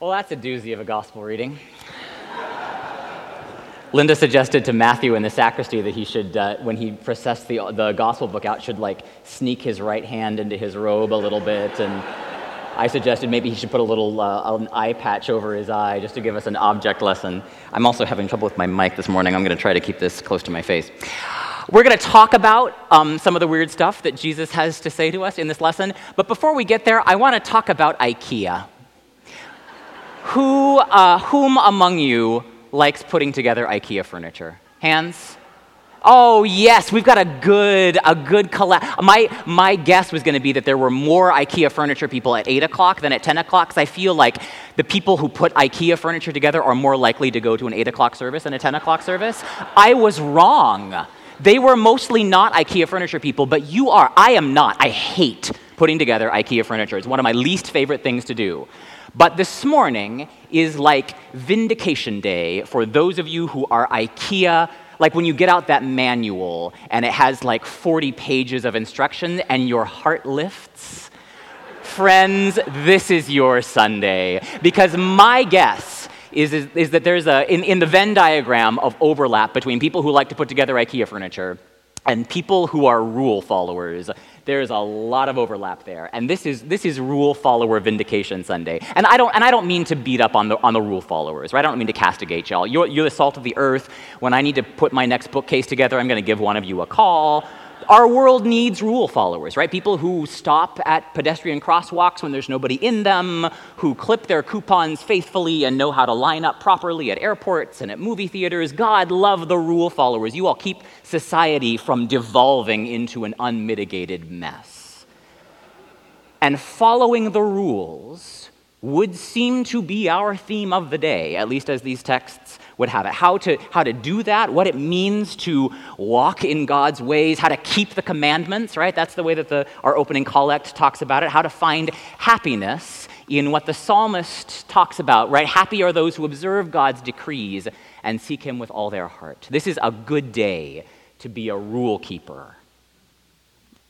Well, that's a doozy of a gospel reading. Linda suggested to Matthew in the sacristy that he should, uh, when he processed the, the gospel book out, should like sneak his right hand into his robe a little bit. And I suggested maybe he should put a little uh, an eye patch over his eye just to give us an object lesson. I'm also having trouble with my mic this morning. I'm going to try to keep this close to my face. We're going to talk about um, some of the weird stuff that Jesus has to say to us in this lesson. But before we get there, I want to talk about IKEA. Who, uh, whom among you likes putting together IKEA furniture? Hands? Oh yes, we've got a good, a good collect. My my guess was going to be that there were more IKEA furniture people at eight o'clock than at ten o'clock. Because I feel like the people who put IKEA furniture together are more likely to go to an eight o'clock service than a ten o'clock service. I was wrong. They were mostly not IKEA furniture people, but you are. I am not. I hate putting together IKEA furniture. It's one of my least favorite things to do. But this morning is like vindication day for those of you who are IKEA. Like when you get out that manual and it has like 40 pages of instruction and your heart lifts. Friends, this is your Sunday. Because my guess is, is, that there's a, in, in the Venn diagram of overlap between people who like to put together IKEA furniture and people who are rule followers there's a lot of overlap there. And this is, this is rule follower vindication Sunday. And I don't, and I don't mean to beat up on the, on the rule followers, right? I don't mean to castigate y'all. You're, you're the salt of the earth. When I need to put my next bookcase together, I'm going to give one of you a call our world needs rule followers, right? People who stop at pedestrian crosswalks when there's nobody in them, who clip their coupons faithfully and know how to line up properly at airports and at movie theaters. God love the rule followers. You all keep society from devolving into an unmitigated mess. And following the rules would seem to be our theme of the day, at least as these texts would have it. How to, how to do that, what it means to walk in God's ways, how to keep the commandments, right? That's the way that the, our opening collect talks about it. How to find happiness in what the psalmist talks about, right? Happy are those who observe God's decrees and seek Him with all their heart. This is a good day to be a rule keeper.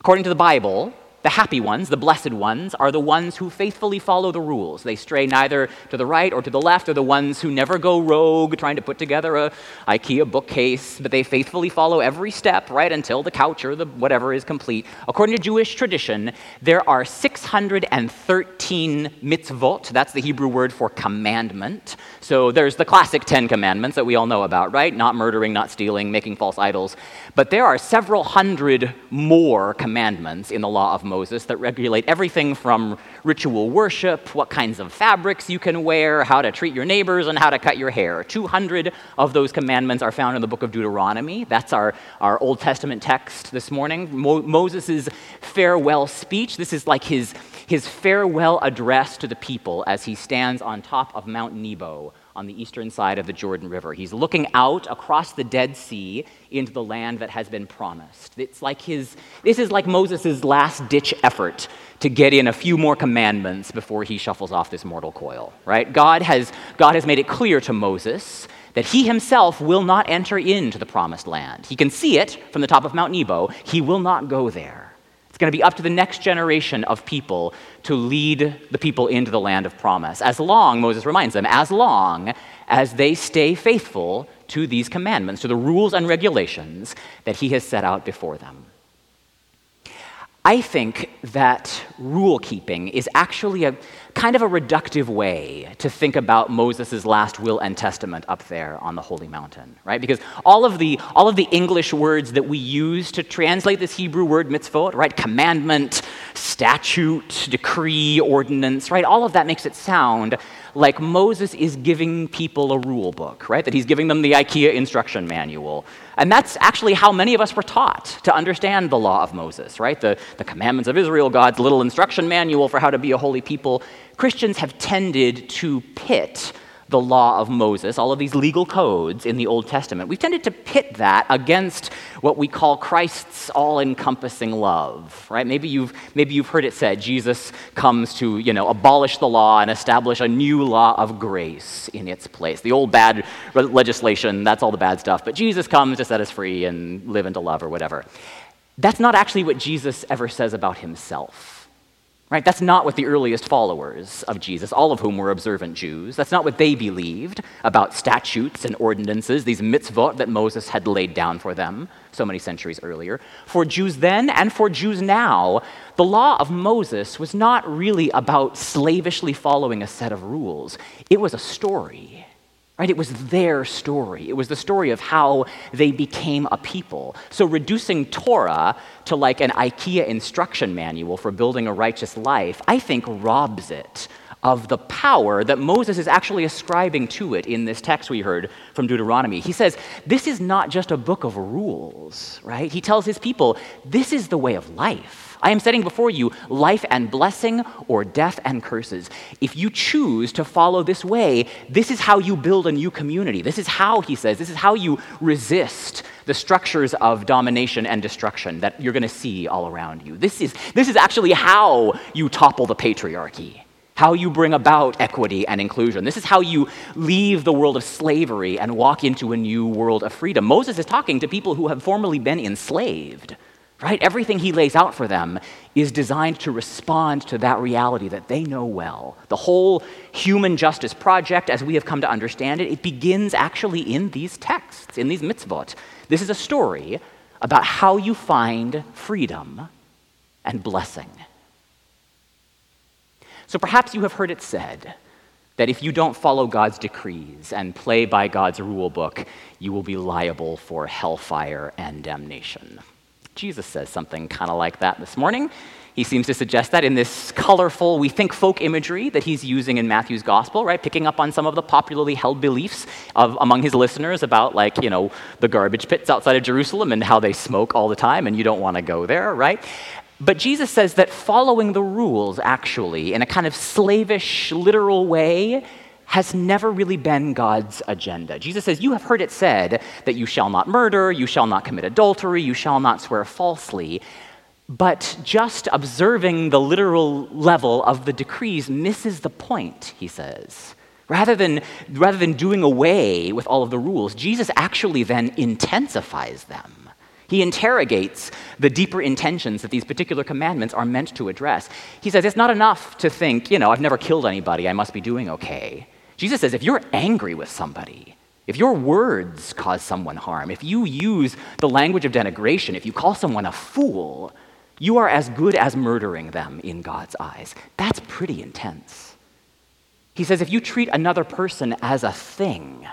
According to the Bible, the happy ones, the blessed ones, are the ones who faithfully follow the rules. They stray neither to the right or to the left. They're the ones who never go rogue trying to put together a IKEA bookcase, but they faithfully follow every step right until the couch or the whatever is complete. According to Jewish tradition, there are 613 mitzvot. That's the Hebrew word for commandment. So there's the classic 10 commandments that we all know about, right? Not murdering, not stealing, making false idols. But there are several hundred more commandments in the law of Moses Moses that regulate everything from ritual worship, what kinds of fabrics you can wear, how to treat your neighbors, and how to cut your hair. 200 of those commandments are found in the book of Deuteronomy. That's our, our Old Testament text this morning. Mo- Moses' farewell speech. This is like his, his farewell address to the people as he stands on top of Mount Nebo on the eastern side of the Jordan River. He's looking out across the Dead Sea into the land that has been promised. It's like his, this is like Moses' last ditch effort to get in a few more commandments before he shuffles off this mortal coil, right? God has, God has made it clear to Moses that he himself will not enter into the promised land. He can see it from the top of Mount Nebo, he will not go there. It's going to be up to the next generation of people to lead the people into the land of promise. As long, Moses reminds them, as long as they stay faithful to these commandments, to the rules and regulations that he has set out before them. I think that rule keeping is actually a kind of a reductive way to think about Moses' last will and testament up there on the holy mountain, right? Because all of the all of the English words that we use to translate this Hebrew word mitzvot, right? Commandment, statute, decree, ordinance, right? All of that makes it sound like Moses is giving people a rule book, right? That he's giving them the IKEA instruction manual. And that's actually how many of us were taught to understand the law of Moses, right? The, the commandments of Israel, God's little instruction manual for how to be a holy people. Christians have tended to pit the law of Moses, all of these legal codes in the Old Testament, we've tended to pit that against what we call Christ's all encompassing love, right? Maybe you've, maybe you've heard it said Jesus comes to, you know, abolish the law and establish a new law of grace in its place. The old bad legislation, that's all the bad stuff, but Jesus comes to set us free and live into love or whatever. That's not actually what Jesus ever says about himself. Right? That's not what the earliest followers of Jesus, all of whom were observant Jews, that's not what they believed about statutes and ordinances, these mitzvot that Moses had laid down for them so many centuries earlier. For Jews then and for Jews now, the law of Moses was not really about slavishly following a set of rules, it was a story. Right? It was their story. It was the story of how they became a people. So reducing Torah to like an IKEA instruction manual for building a righteous life, I think robs it of the power that Moses is actually ascribing to it in this text we heard from Deuteronomy. He says, This is not just a book of rules, right? He tells his people, This is the way of life. I am setting before you life and blessing or death and curses. If you choose to follow this way, this is how you build a new community. This is how, he says, this is how you resist the structures of domination and destruction that you're going to see all around you. This is, this is actually how you topple the patriarchy how you bring about equity and inclusion. This is how you leave the world of slavery and walk into a new world of freedom. Moses is talking to people who have formerly been enslaved right? Everything he lays out for them is designed to respond to that reality that they know well. The whole human justice project, as we have come to understand it, it begins actually in these texts, in these mitzvot. This is a story about how you find freedom and blessing. So perhaps you have heard it said that if you don't follow God's decrees and play by God's rule book, you will be liable for hellfire and damnation. Jesus says something kind of like that this morning. He seems to suggest that in this colorful, we think folk imagery that he's using in Matthew's gospel, right? Picking up on some of the popularly held beliefs of, among his listeners about, like, you know, the garbage pits outside of Jerusalem and how they smoke all the time and you don't want to go there, right? But Jesus says that following the rules, actually, in a kind of slavish, literal way, has never really been God's agenda. Jesus says, You have heard it said that you shall not murder, you shall not commit adultery, you shall not swear falsely. But just observing the literal level of the decrees misses the point, he says. Rather than, rather than doing away with all of the rules, Jesus actually then intensifies them. He interrogates the deeper intentions that these particular commandments are meant to address. He says, It's not enough to think, you know, I've never killed anybody, I must be doing okay. Jesus says if you're angry with somebody, if your words cause someone harm, if you use the language of denigration, if you call someone a fool, you are as good as murdering them in God's eyes. That's pretty intense. He says if you treat another person as a thing,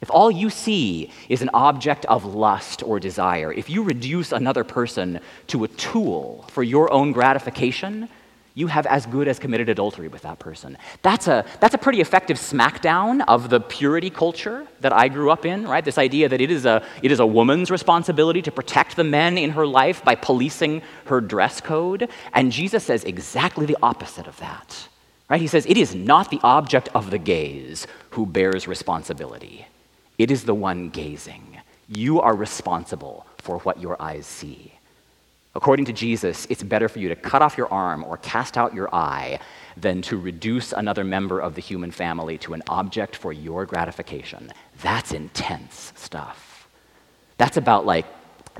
if all you see is an object of lust or desire, if you reduce another person to a tool for your own gratification, you have as good as committed adultery with that person. That's a, that's a pretty effective smackdown of the purity culture that I grew up in, right? This idea that it is, a, it is a woman's responsibility to protect the men in her life by policing her dress code. And Jesus says exactly the opposite of that, right? He says, It is not the object of the gaze who bears responsibility, it is the one gazing. You are responsible for what your eyes see. According to Jesus, it's better for you to cut off your arm or cast out your eye than to reduce another member of the human family to an object for your gratification. That's intense stuff. That's about like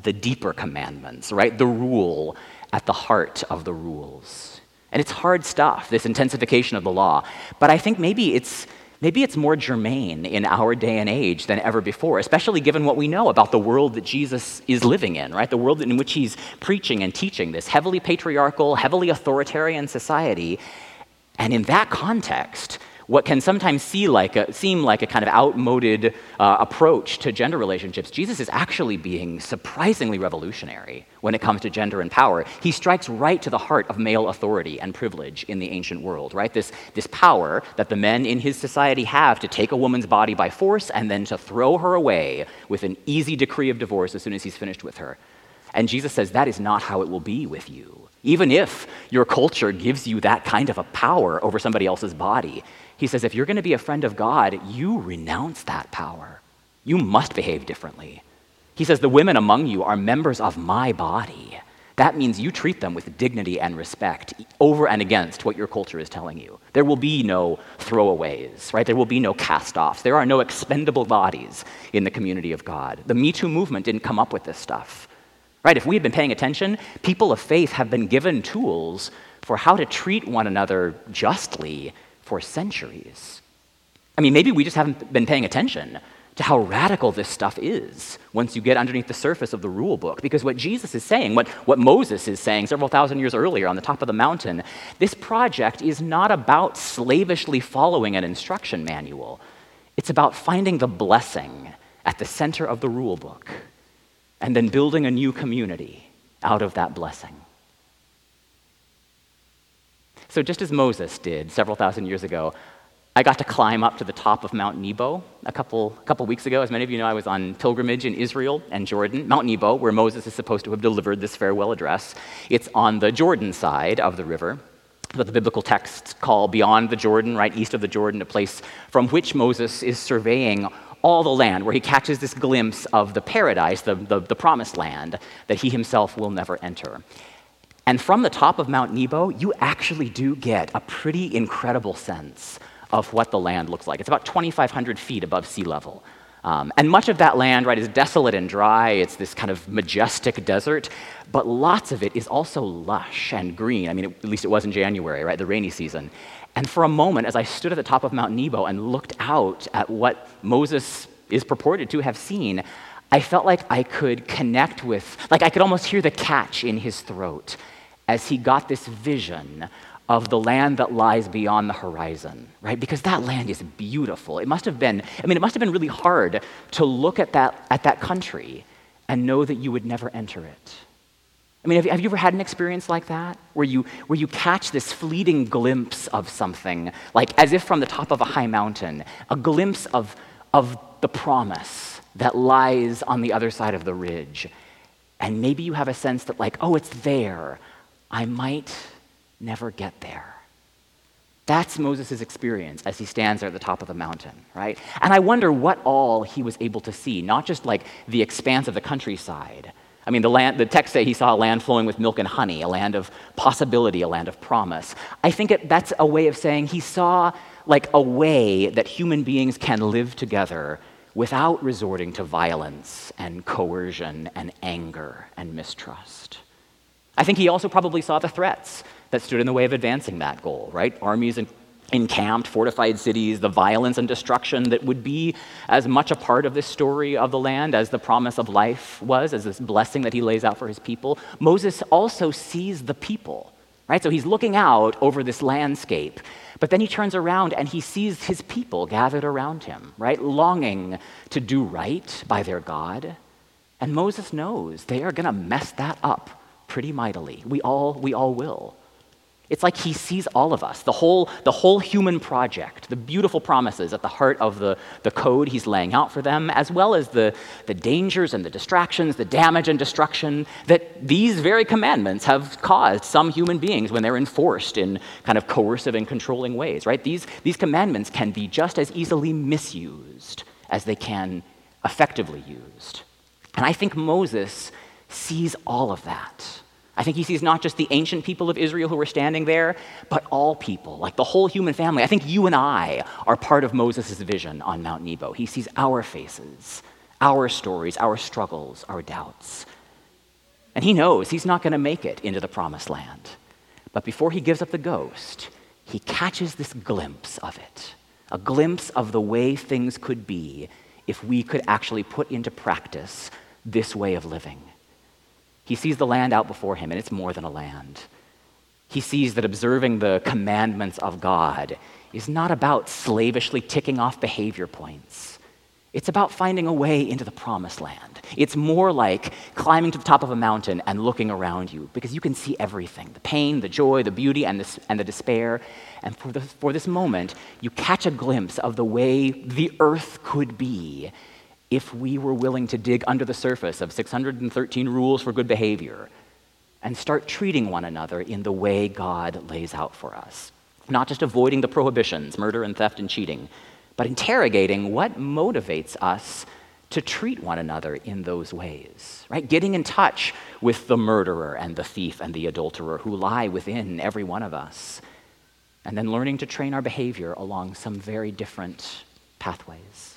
the deeper commandments, right? The rule at the heart of the rules. And it's hard stuff, this intensification of the law. But I think maybe it's maybe it's more germane in our day and age than ever before, especially given what we know about the world that Jesus is living in, right? The world in which he's preaching and teaching this heavily patriarchal, heavily authoritarian society. And in that context, what can sometimes see like a, seem like a kind of outmoded uh, approach to gender relationships, Jesus is actually being surprisingly revolutionary when it comes to gender and power. He strikes right to the heart of male authority and privilege in the ancient world, right? This, this power that the men in his society have to take a woman's body by force and then to throw her away with an easy decree of divorce as soon as he's finished with her. And Jesus says that is not how it will be with you. Even if your culture gives you that kind of a power over somebody else's body, he says, if you're going to be a friend of God, you renounce that power. You must behave differently. He says, the women among you are members of my body. That means you treat them with dignity and respect over and against what your culture is telling you. There will be no throwaways, right? There will be no cast offs. There are no expendable bodies in the community of God. The Me Too movement didn't come up with this stuff, right? If we had been paying attention, people of faith have been given tools for how to treat one another justly for centuries. I mean, maybe we just haven't been paying attention to how radical this stuff is once you get underneath the surface of the rule book. Because what Jesus is saying, what, what Moses is saying several thousand years earlier on the top of the mountain, this project is not about slavishly following an instruction manual. It's about finding the blessing at the center of the rule book and then building a new community out of that blessing. So, just as Moses did several thousand years ago, I got to climb up to the top of Mount Nebo a couple, couple weeks ago. As many of you know, I was on pilgrimage in Israel and Jordan. Mount Nebo, where Moses is supposed to have delivered this farewell address, it's on the Jordan side of the river. What the biblical texts call beyond the Jordan, right east of the Jordan, a place from which Moses is surveying all the land, where he catches this glimpse of the paradise, the, the, the promised land, that he himself will never enter. And from the top of Mount Nebo, you actually do get a pretty incredible sense of what the land looks like. It's about 2,500 feet above sea level. Um, and much of that land, right, is desolate and dry. It's this kind of majestic desert, but lots of it is also lush and green. I mean, it, at least it was in January, right, the rainy season. And for a moment, as I stood at the top of Mount Nebo and looked out at what Moses is purported to have seen, I felt like I could connect with, like I could almost hear the catch in his throat as he got this vision of the land that lies beyond the horizon, right? Because that land is beautiful. It must have been, I mean, it must have been really hard to look at that, at that country and know that you would never enter it. I mean, have you, have you ever had an experience like that? Where you, where you catch this fleeting glimpse of something, like as if from the top of a high mountain, a glimpse of, of the promise that lies on the other side of the ridge. And maybe you have a sense that, like, oh, it's there. I might never get there. That's Moses' experience as he stands there at the top of the mountain, right? And I wonder what all he was able to see, not just like the expanse of the countryside. I mean, the, land, the text say he saw a land flowing with milk and honey, a land of possibility, a land of promise. I think it, that's a way of saying he saw like a way that human beings can live together without resorting to violence and coercion and anger and mistrust. I think he also probably saw the threats that stood in the way of advancing that goal, right? Armies encamped, fortified cities, the violence and destruction that would be as much a part of this story of the land as the promise of life was, as this blessing that he lays out for his people. Moses also sees the people, right? So he's looking out over this landscape, but then he turns around and he sees his people gathered around him, right? Longing to do right by their God. And Moses knows they are going to mess that up pretty mightily. We all, we all will. It's like he sees all of us, the whole, the whole human project, the beautiful promises at the heart of the, the code he's laying out for them, as well as the, the dangers and the distractions, the damage and destruction that these very commandments have caused some human beings when they're enforced in kind of coercive and controlling ways, right? These, these commandments can be just as easily misused as they can effectively used. And I think Moses sees all of that. I think he sees not just the ancient people of Israel who were standing there, but all people, like the whole human family. I think you and I are part of Moses' vision on Mount Nebo. He sees our faces, our stories, our struggles, our doubts. And he knows he's not going to make it into the promised land. But before he gives up the ghost, he catches this glimpse of it a glimpse of the way things could be if we could actually put into practice this way of living. He sees the land out before him, and it's more than a land. He sees that observing the commandments of God is not about slavishly ticking off behavior points. It's about finding a way into the promised land. It's more like climbing to the top of a mountain and looking around you because you can see everything the pain, the joy, the beauty, and, the and the despair. And for, the, for this moment, you catch a glimpse of the way the earth could be if we were willing to dig under the surface of 613 rules for good behavior and start treating one another in the way God lays out for us. Not just avoiding the prohibitions, murder and theft and cheating, but interrogating what motivates us to treat one another in those ways, right? Getting in touch with the murderer and the thief and the adulterer who lie within every one of us, and then learning to train our behavior along some very different pathways.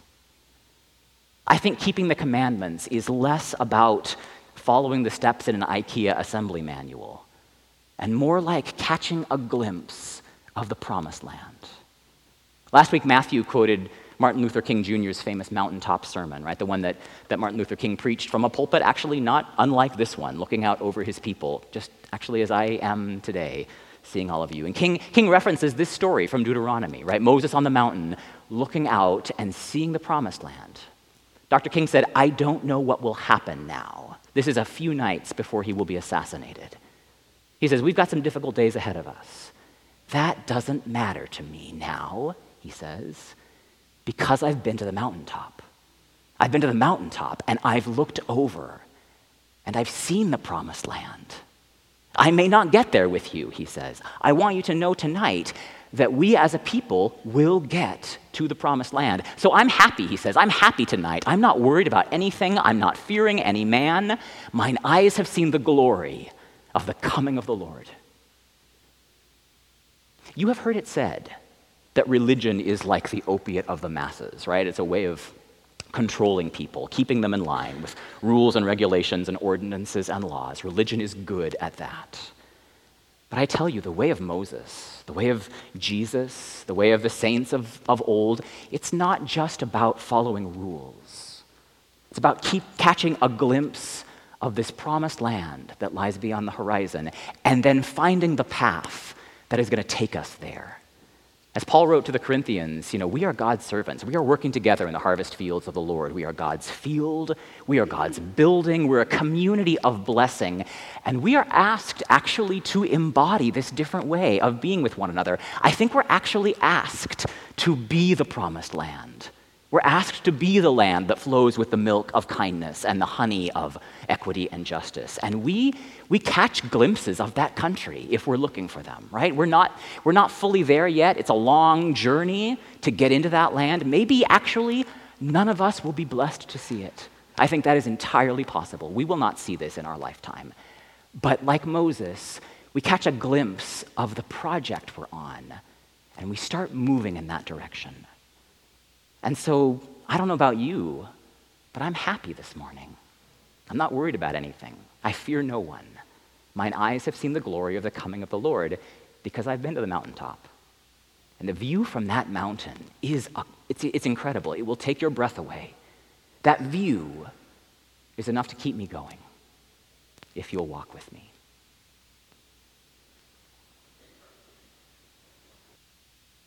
I think keeping the commandments is less about following the steps in an IKEA assembly manual and more like catching a glimpse of the promised land. Last week, Matthew quoted Martin Luther King Jr.'s famous mountaintop sermon, right? The one that, that Martin Luther King preached from a pulpit, actually not unlike this one, looking out over his people, just actually as I am today, seeing all of you. And King, King references this story from Deuteronomy, right? Moses on the mountain looking out and seeing the promised land. Dr. King said, I don't know what will happen now. This is a few nights before he will be assassinated. He says, We've got some difficult days ahead of us. That doesn't matter to me now, he says, because I've been to the mountaintop. I've been to the mountaintop and I've looked over and I've seen the promised land. I may not get there with you, he says. I want you to know tonight that we as a people will get to the promised land. So I'm happy, he says. I'm happy tonight. I'm not worried about anything. I'm not fearing any man. Mine eyes have seen the glory of the coming of the Lord. You have heard it said that religion is like the opiate of the masses, right? It's a way of controlling people, keeping them in line with rules and regulations and ordinances and laws. Religion is good at that. But I tell you, the way of Moses, the way of Jesus, the way of the saints of, of old, it's not just about following rules. It's about keep catching a glimpse of this promised land that lies beyond the horizon and then finding the path that is going to take us there. As Paul wrote to the Corinthians, you know, we are God's servants. We are working together in the harvest fields of the Lord. We are God's field. We are God's building. We're a community of blessing. And we are asked actually to embody this different way of being with one another. I think we're actually asked to be the promised land. We're asked to be the land that flows with the milk of kindness and the honey of equity and justice. And we, we catch glimpses of that country if we're looking for them, right? We're not, we're not fully there yet. It's a long journey to get into that land. Maybe actually none of us will be blessed to see it. I think that is entirely possible. We will not see this in our lifetime. But like Moses, we catch a glimpse of the project we're on, and we start moving in that direction. And so, I don't know about you, but I'm happy this morning. I'm not worried about anything. I fear no one. Mine eyes have seen the glory of the coming of the Lord because I've been to the mountaintop. And the view from that mountain is it's, it's incredible. It will take your breath away. That view is enough to keep me going if you'll walk with me.